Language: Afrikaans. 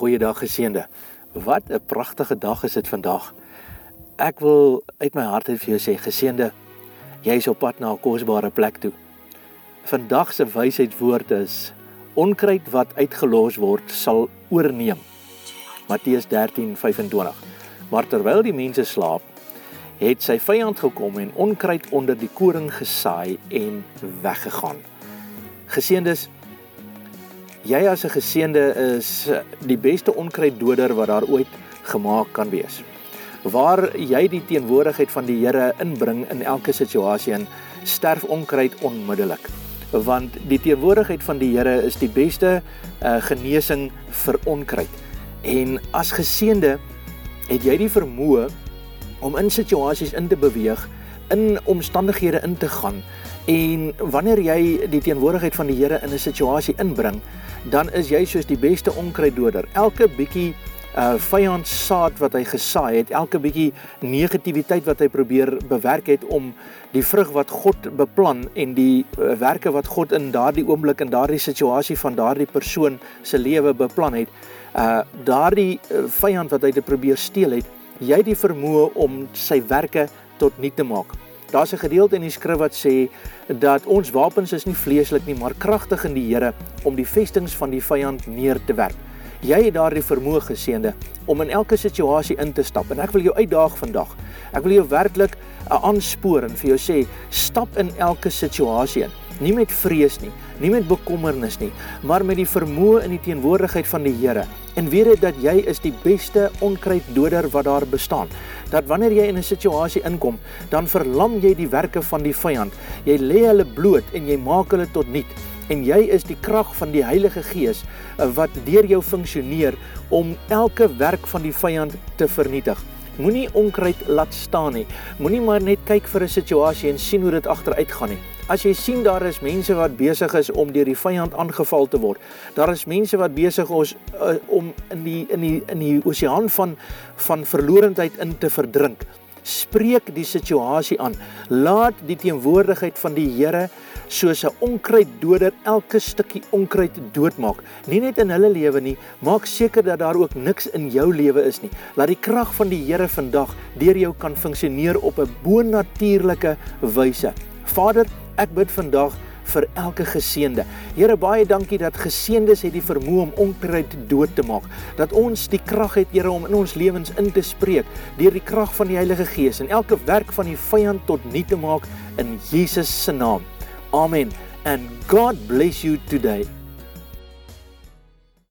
Goeiedag geseënde. Wat 'n pragtige dag is dit vandag. Ek wil uit my hart uit vir jou sê geseënde, jy is op pad na 'n kosbare plek toe. Vandag se wysheidswoord is onkruid wat uitgelos word sal oorneem. Matteus 13:25. Maar terwyl die mense slaap, het sy vyand gekom en onkruid onder die koring gesaai en weggegaan. Geseëndes, jy as 'n geseënde is die beste onkruiddoder wat daar ooit gemaak kan wees. Waar jy die teenwoordigheid van die Here inbring in elke situasie en sterf onkruid onmiddellik want die teenwoordigheid van die Here is die beste uh, genesing vir onkruid. En as geseënde het jy die vermoë om in situasies in te beweeg, in omstandighede in te gaan en wanneer jy die teenwoordigheid van die Here in 'n situasie inbring, dan is jy soos die beste onkruiddoder. Elke bietjie uh vyand saad wat hy gesaai het, elke bietjie negativiteit wat hy probeer bewerk het om die vrug wat God beplan en die uh, werke wat God in daardie oomblik en daardie situasie van daardie persoon se lewe beplan het, uh daardie uh, vyand wat hy te probeer steel het, jy die vermoë om sy werke tot nul te maak. Daar's 'n gedeelte in die skrif wat sê dat ons wapens is nie vleeslik nie, maar kragtig in die Here om die vestings van die vyand neer te werp. Jy het daardie vermoë geseënde om in elke situasie in te stap en ek wil jou uitdaag vandag. Ek wil jou werklik aanspoor en vir jou sê stap in elke situasie in. Nie met vrees nie, nie met bekommernis nie, maar met die vermoë in die teenwoordigheid van die Here. En weet dit dat jy is die beste onkruiddoder wat daar bestaan. Dat wanneer jy in 'n situasie inkom, dan verlam jy die werke van die vyand. Jy lê hulle bloot en jy maak hulle tot niet en jy is die krag van die Heilige Gees eh, wat deur jou funksioneer om elke werk van die vyand te vernietig. Moenie onkruid laat staan nie. Moenie maar net kyk vir 'n situasie en sien hoe dit agteruit gaan nie. As jy sien daar is mense wat besig is om deur die vyand aangeval te word. Daar is mense wat besig is uh, om in die in die in die oseaan van van verlorendheid in te verdrink. Spreek die situasie aan. Laat die teenwoordigheid van die Here soos 'n onkruiddoder elke stukkie onkruid doodmaak. Nie net in hulle lewe nie, maak seker dat daar ook niks in jou lewe is nie. Laat die krag van die Here vandag deur jou kan funksioneer op 'n bonatuurlike wyse. Vader, ek bid vandag vir elke geseënde. Here baie dankie dat geseëndes het die vermoë om onkruid dood te maak. Dat ons die krag het Here om in ons lewens in te spreek deur die krag van die Heilige Gees en elke werk van die vyand tot nul te maak in Jesus se naam. Amen. And God bless you today.